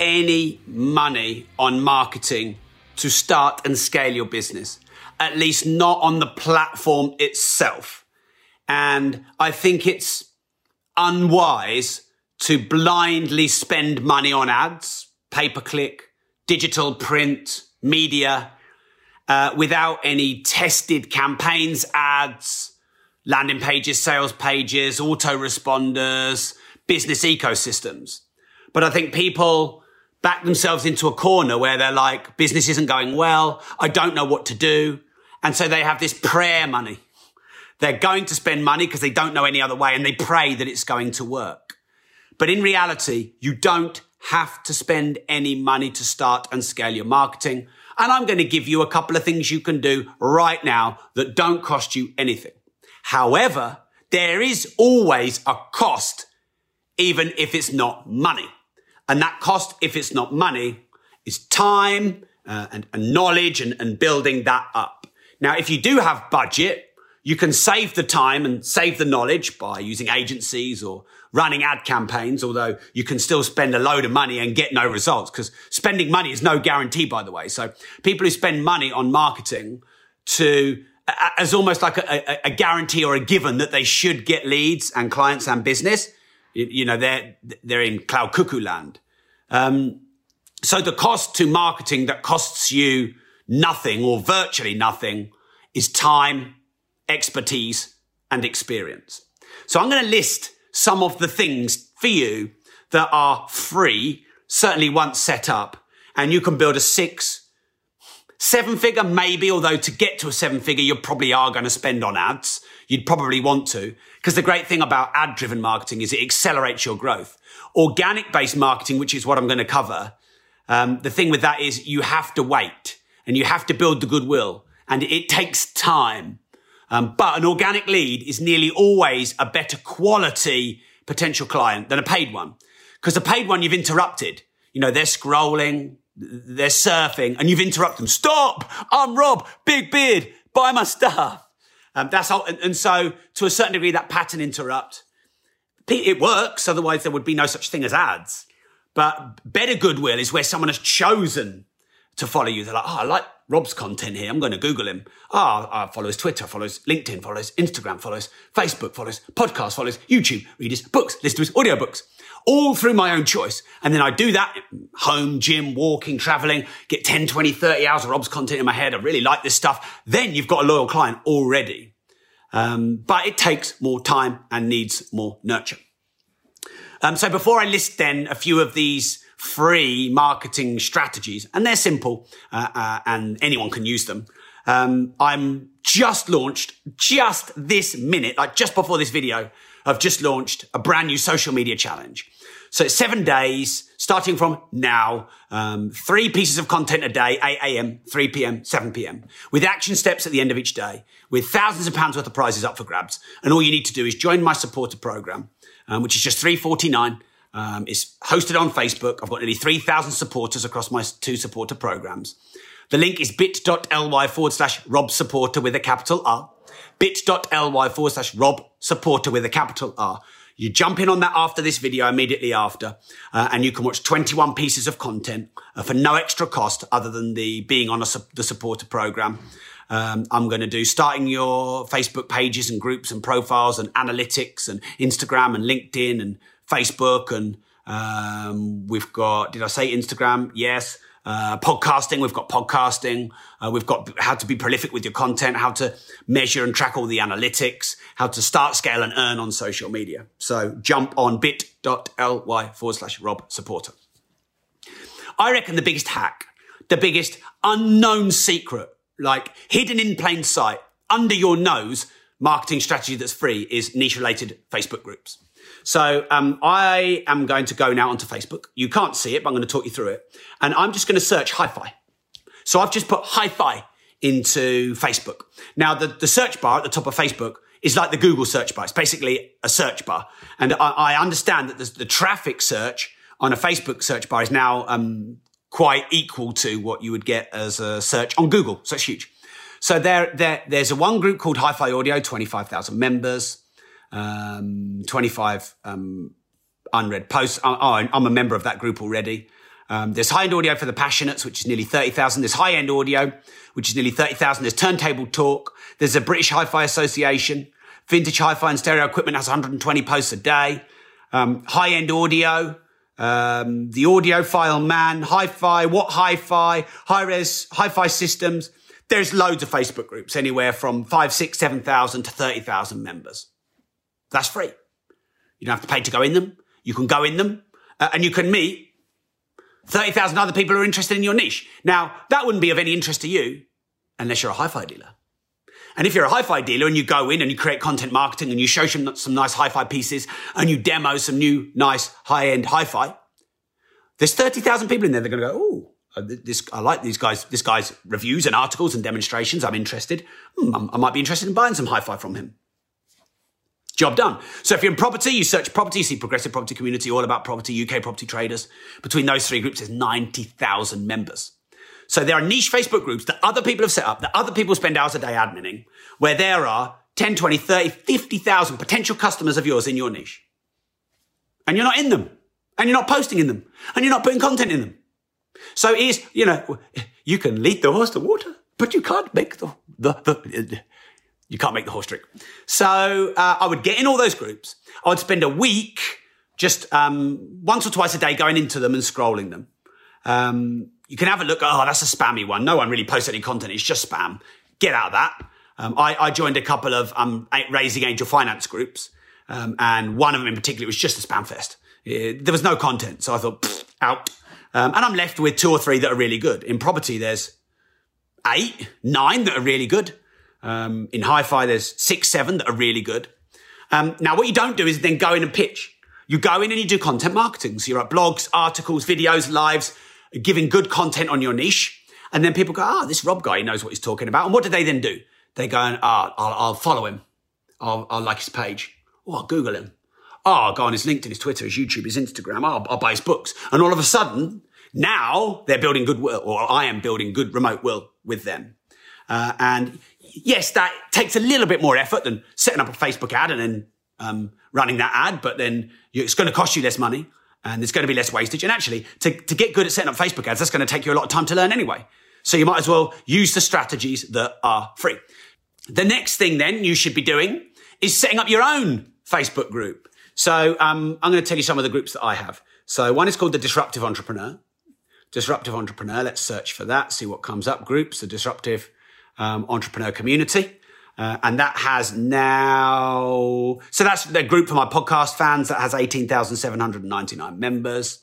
any money on marketing to start and scale your business, at least not on the platform itself. And I think it's unwise to blindly spend money on ads, pay per click, digital print, media, uh, without any tested campaigns, ads, landing pages, sales pages, autoresponders, business ecosystems. But I think people back themselves into a corner where they're like, business isn't going well. I don't know what to do. And so they have this prayer money. They're going to spend money because they don't know any other way and they pray that it's going to work. But in reality, you don't have to spend any money to start and scale your marketing. And I'm going to give you a couple of things you can do right now that don't cost you anything. However, there is always a cost, even if it's not money. And that cost, if it's not money, is time uh, and, and knowledge and, and building that up. Now, if you do have budget, you can save the time and save the knowledge by using agencies or running ad campaigns, although you can still spend a load of money and get no results because spending money is no guarantee, by the way. So people who spend money on marketing to as almost like a, a, a, guarantee or a given that they should get leads and clients and business. You, know, they're, they're in cloud cuckoo land. Um, so the cost to marketing that costs you nothing or virtually nothing is time, expertise and experience. So I'm going to list some of the things for you that are free, certainly once set up, and you can build a six Seven figure, maybe, although to get to a seven figure, you probably are going to spend on ads. You'd probably want to. Because the great thing about ad driven marketing is it accelerates your growth. Organic based marketing, which is what I'm going to cover, um, the thing with that is you have to wait and you have to build the goodwill and it takes time. Um, but an organic lead is nearly always a better quality potential client than a paid one. Because a paid one you've interrupted. You know, they're scrolling, they're surfing and you've interrupted them. Stop! I'm Rob, big beard, buy my stuff. Um, that's all. And, and, so to a certain degree, that pattern interrupt, it works. Otherwise there would be no such thing as ads. But better goodwill is where someone has chosen to follow you. They're like, oh, I like Rob's content here. I'm going to Google him. Ah, oh, I follow his Twitter, follows LinkedIn, follows Instagram, follows Facebook, follows podcast, follows YouTube, read his books, listen to his audiobooks all through my own choice. And then I do that home, gym, walking, traveling, get 10, 20, 30 hours of Rob's content in my head. I really like this stuff. Then you've got a loyal client already. Um, but it takes more time and needs more nurture. Um, so before I list then a few of these free marketing strategies, and they're simple, uh, uh, and anyone can use them. Um, I'm just launched just this minute, like just before this video, I've just launched a brand new social media challenge. So it's seven days, starting from now, um, three pieces of content a day, 8 a.m., 3 p.m., 7 p.m., with action steps at the end of each day, with thousands of pounds worth of prizes up for grabs. And all you need to do is join my supporter program, um, which is just 349. Um, it's hosted on Facebook. I've got nearly 3,000 supporters across my two supporter programs. The link is bit.ly forward slash Rob supporter with a capital R bit.ly forward slash Rob supporter with a capital R. You jump in on that after this video, immediately after, uh, and you can watch 21 pieces of content uh, for no extra cost other than the being on a, the supporter program. Um, I'm going to do starting your Facebook pages and groups and profiles and analytics and Instagram and LinkedIn and Facebook and um, we've got. Did I say Instagram? Yes. Uh, podcasting, we've got podcasting. Uh, we've got how to be prolific with your content, how to measure and track all the analytics, how to start, scale and earn on social media. So jump on bit.ly forward slash Rob supporter. I reckon the biggest hack, the biggest unknown secret, like hidden in plain sight, under your nose, marketing strategy that's free is niche related Facebook groups. So um, I am going to go now onto Facebook. You can't see it, but I'm going to talk you through it. And I'm just going to search hi-fi. So I've just put hi-fi into Facebook. Now the, the search bar at the top of Facebook is like the Google search bar. It's basically a search bar. And I, I understand that the, the, traffic search on a Facebook search bar is now um, quite equal to what you would get as a search on Google. So it's huge. So there, there there's a one group called Hi-Fi Audio, 25,000 members, um, 25 um, unread posts. I, I'm a member of that group already. Um, there's high-end audio for the passionates, which is nearly 30,000. There's high-end audio, which is nearly 30,000. There's turntable talk. There's a British Hi-Fi Association. Vintage Hi-Fi and stereo equipment has 120 posts a day. Um, high-end audio, um, the audiophile man, hi-fi, what hi-fi, high-res, hi-fi systems. There's loads of Facebook groups, anywhere from five, six, seven thousand to 30,000 members. That's free. You don't have to pay to go in them. You can go in them uh, and you can meet 30,000 other people who are interested in your niche. Now, that wouldn't be of any interest to you unless you're a hi-fi dealer. And if you're a hi-fi dealer and you go in and you create content marketing and you show some, some nice hi-fi pieces and you demo some new, nice, high-end hi-fi, there's 30,000 people in there. They're going to go, oh, this, I like these guys, this guy's reviews and articles and demonstrations. I'm interested. Hmm, I might be interested in buying some hi-fi from him. Job done. So if you're in property, you search property, you see progressive property community, all about property, UK property traders. Between those three groups, there's 90,000 members. So there are niche Facebook groups that other people have set up, that other people spend hours a day adminning, where there are 10, 20, 30, 50,000 potential customers of yours in your niche. And you're not in them. And you're not posting in them. And you're not putting content in them. So is, you know, you can lead the horse to water, but you can't make the, the, the you can't make the horse drink. So uh, I would get in all those groups. I would spend a week just um, once or twice a day going into them and scrolling them. Um, you can have a look. Oh, that's a spammy one. No one really posts any content. It's just spam. Get out of that. Um, I, I, joined a couple of um, raising angel finance groups, um, and one of them in particular was just a spam fest. It, there was no content, so I thought out. Um, and I'm left with two or three that are really good. In property, there's eight, nine that are really good. Um, in hi-fi, there's six, seven that are really good. Um, now, what you don't do is then go in and pitch. You go in and you do content marketing. So you write blogs, articles, videos, lives, giving good content on your niche. And then people go, ah, oh, this Rob guy, he knows what he's talking about. And what do they then do? They go ah, oh, I'll, I'll, follow him. I'll, I'll, like his page. Oh, I'll Google him. Oh, I'll go on his LinkedIn, his Twitter, his YouTube, his Instagram. Oh, I'll buy his books. And all of a sudden, now they're building goodwill, or I am building good remote will with them. Uh, and yes, that takes a little bit more effort than setting up a Facebook ad and then um, running that ad, but then it's going to cost you less money and there's going to be less wastage. And actually, to, to get good at setting up Facebook ads, that's going to take you a lot of time to learn anyway. So you might as well use the strategies that are free. The next thing then you should be doing is setting up your own Facebook group. So um, I'm going to tell you some of the groups that I have. So one is called the Disruptive Entrepreneur. Disruptive Entrepreneur. Let's search for that, see what comes up. Groups, the Disruptive um, entrepreneur community. Uh, and that has now, so that's the group for my podcast fans that has 18,799 members.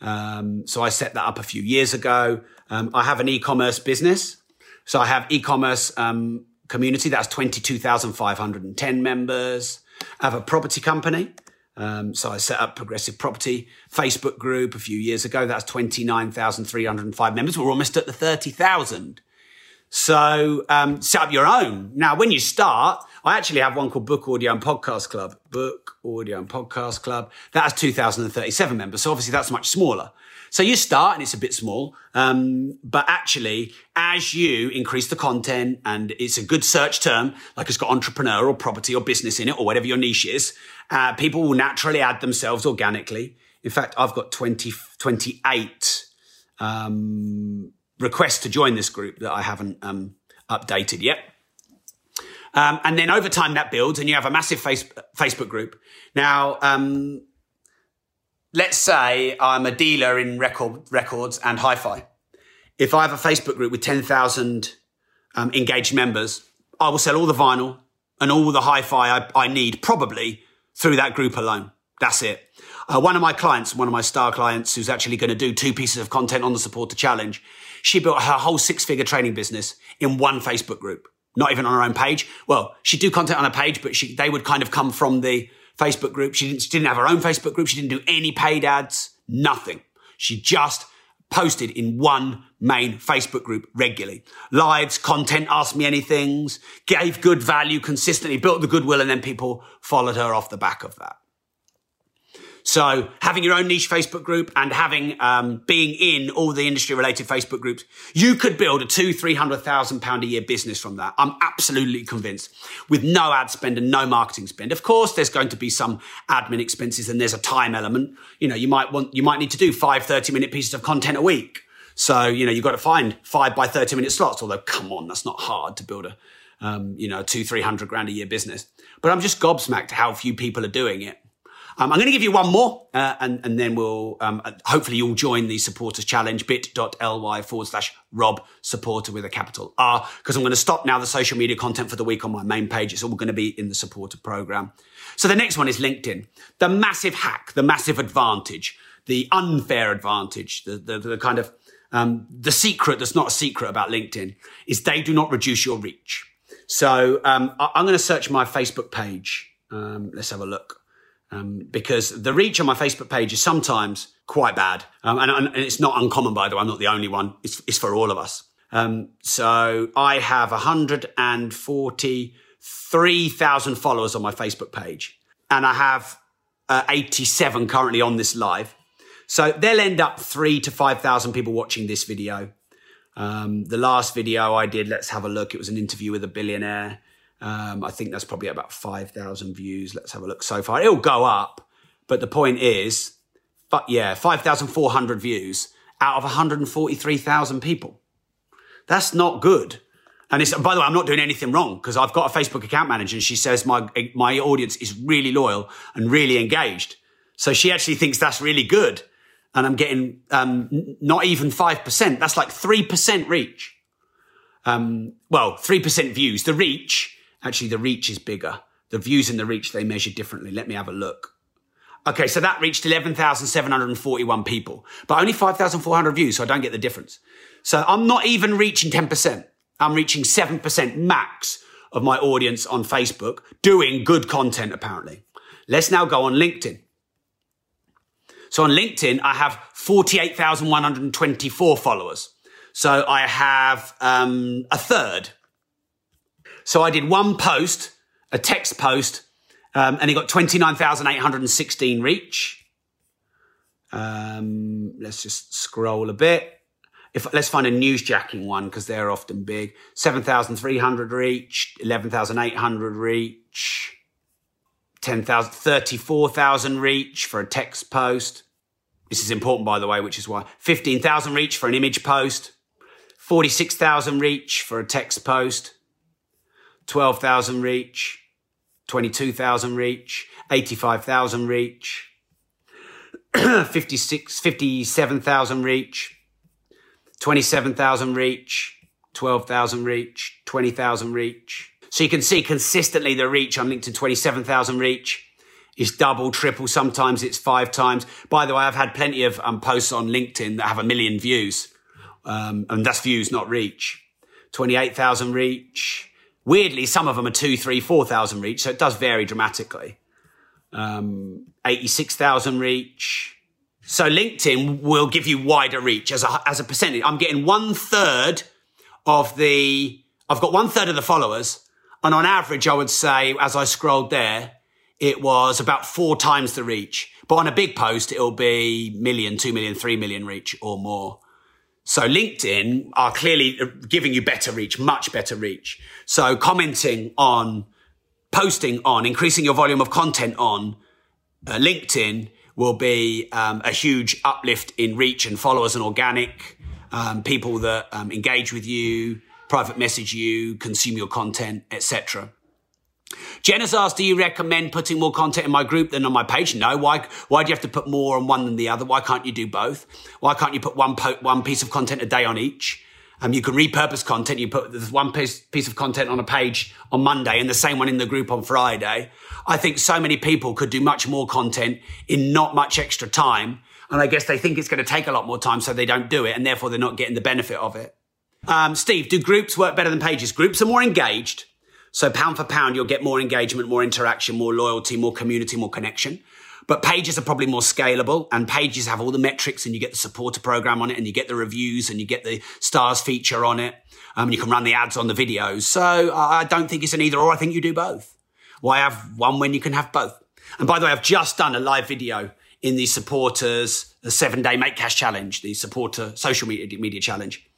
Um, so I set that up a few years ago. Um, I have an e-commerce business. So I have e-commerce, um, community that's 22,510 members. I have a property company. Um, so I set up Progressive Property Facebook group a few years ago. That's 29,305 members. We're almost at the 30,000. So um, set up your own. Now, when you start, I actually have one called Book Audio and Podcast Club. Book Audio and Podcast Club. That has 2,037 members. So obviously that's much smaller. So you start and it's a bit small. Um, but actually, as you increase the content and it's a good search term, like it's got entrepreneur or property or business in it or whatever your niche is, uh, people will naturally add themselves organically. In fact, I've got 20, 28, um, requests to join this group that I haven't um, updated yet. Um, and then over time that builds and you have a massive face- Facebook group. Now, um, let's say I'm a dealer in record, records and hi-fi. If I have a Facebook group with 10,000 um, engaged members, I will sell all the vinyl and all the hi-fi I, I need probably through that group alone. That's it. Uh, one of my clients, one of my star clients who's actually going to do two pieces of content on the supporter challenge, she built her whole six figure training business in one Facebook group, not even on her own page. Well, she'd do content on her page, but she, they would kind of come from the Facebook group. She didn't, she didn't have her own Facebook group. She didn't do any paid ads, nothing. She just posted in one main Facebook group regularly. Lives, content, asked me anything, gave good value consistently, built the goodwill, and then people followed her off the back of that. So having your own niche Facebook group and having um, being in all the industry related Facebook groups, you could build a two, three hundred thousand pound a year business from that. I'm absolutely convinced with no ad spend and no marketing spend. Of course, there's going to be some admin expenses and there's a time element. You know, you might want, you might need to do five 30 minute pieces of content a week. So, you know, you've got to find five by 30 minute slots. Although, come on, that's not hard to build a, um, you know, two, 300 grand a year business. But I'm just gobsmacked how few people are doing it. Um, I'm going to give you one more, uh, and, and then we'll um, uh, hopefully you'll join the supporters challenge bit.ly forward slash Rob supporter with a capital R because I'm going to stop now the social media content for the week on my main page. It's all going to be in the supporter program. So the next one is LinkedIn. The massive hack, the massive advantage, the unfair advantage, the, the, the kind of um, the secret that's not a secret about LinkedIn is they do not reduce your reach. So um, I, am going to search my Facebook page. Um, let's have a look um, because the reach on my Facebook page is sometimes quite bad. Um, and, and, it's not uncommon, by the way. I'm not the only one. It's, it's for all of us. Um, so I have 143,000 followers on my Facebook page and I have uh, 87 currently on this live. So they'll end up three to 5,000 people watching this video. Um, the last video I did, let's have a look. It was an interview with a billionaire. Um, I think that's probably about 5,000 views. Let's have a look so far. It'll go up. But the point is, but yeah, 5,400 views out of 143,000 people. That's not good. And it's, by the way, I'm not doing anything wrong because I've got a Facebook account manager and she says my, my audience is really loyal and really engaged. So she actually thinks that's really good. And I'm getting, um, not even 5%. That's like 3% reach. Um, well, 3% views. The reach Actually, the reach is bigger. The views in the reach, they measure differently. Let me have a look. Okay, so that reached 11,741 people, but only 5,400 views, so I don't get the difference. So I'm not even reaching 10%. I'm reaching 7% max of my audience on Facebook doing good content, apparently. Let's now go on LinkedIn. So on LinkedIn, I have 48,124 followers. So I have um, a third so I did one post, a text post, um, and it got 29,816 reach. Um, let's just scroll a bit. If, let's find a newsjacking one because they're often big. 7,300 reach, 11,800 reach, 10,000, 34,000 reach for a text post. This is important, by the way, which is why 15,000 reach for an image post, 46,000 reach for a text post, 12,000 reach, 22,000 reach, 85,000 reach, 56, 57,000 reach, 27,000 reach, 12,000 reach, 20,000 reach. So you can see consistently the reach on LinkedIn, 27,000 reach is double, triple. Sometimes it's five times. By the way, I've had plenty of um, posts on LinkedIn that have a million views. Um, and that's views, not reach. 28,000 reach, Weirdly, some of them are two, three, four thousand reach, so it does vary dramatically. Um, Eighty-six thousand reach. So LinkedIn will give you wider reach as a as a percentage. I'm getting one third of the. I've got one third of the followers, and on average, I would say as I scrolled there, it was about four times the reach. But on a big post, it'll be million, two million, three million reach or more. So LinkedIn are clearly giving you better reach, much better reach. So commenting on, posting on, increasing your volume of content on uh, LinkedIn will be um, a huge uplift in reach and followers and organic um, people that um, engage with you, private message you, consume your content, etc. Jen has asked, do you recommend putting more content in my group than on my page? No. Why, why do you have to put more on one than the other? Why can't you do both? Why can't you put one, po- one piece of content a day on each? Um, you can repurpose content. You put this one piece, piece of content on a page on Monday and the same one in the group on Friday. I think so many people could do much more content in not much extra time. And I guess they think it's going to take a lot more time, so they don't do it. And therefore they're not getting the benefit of it. Um, Steve, do groups work better than pages? Groups are more engaged. So pound for pound, you'll get more engagement, more interaction, more loyalty, more community, more connection. But pages are probably more scalable and pages have all the metrics and you get the supporter program on it and you get the reviews and you get the stars feature on it. Um, you can run the ads on the videos. So I don't think it's an either or. I think you do both. Why have one when you can have both? And by the way, I've just done a live video in the supporters, the seven day make cash challenge, the supporter social media, media challenge.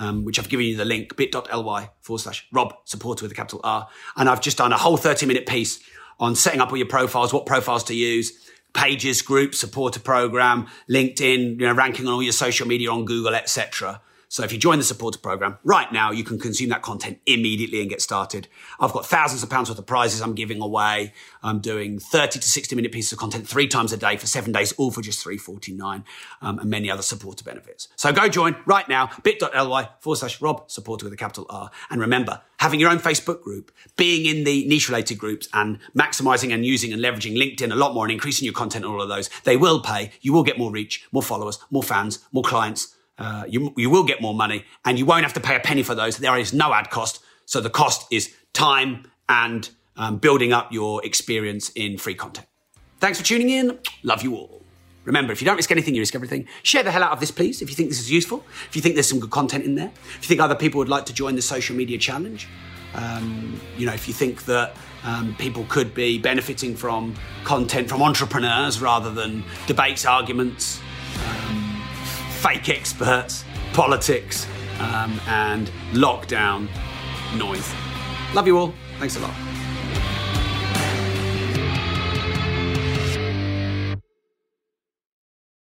Um, which I've given you the link, bit.ly forward slash Rob, supporter with a capital R. And I've just done a whole 30 minute piece on setting up all your profiles, what profiles to use, pages, groups, supporter program, LinkedIn, you know, ranking on all your social media on Google, etc. So if you join the supporter program right now, you can consume that content immediately and get started. I've got thousands of pounds worth of prizes I'm giving away. I'm doing 30 to 60 minute pieces of content three times a day for seven days, all for just 349 um, and many other supporter benefits. So go join right now, bit.ly forward slash Rob, supporter with a capital R. And remember, having your own Facebook group, being in the niche related groups and maximizing and using and leveraging LinkedIn a lot more and increasing your content on all of those, they will pay. You will get more reach, more followers, more fans, more clients uh, you, you will get more money and you won't have to pay a penny for those. There is no ad cost. So the cost is time and um, building up your experience in free content. Thanks for tuning in. Love you all. Remember, if you don't risk anything, you risk everything. Share the hell out of this, please, if you think this is useful. If you think there's some good content in there. If you think other people would like to join the social media challenge. Um, you know, if you think that um, people could be benefiting from content from entrepreneurs rather than debates, arguments, um, fake experts, politics, um, and lockdown noise. Love you all. Thanks a lot.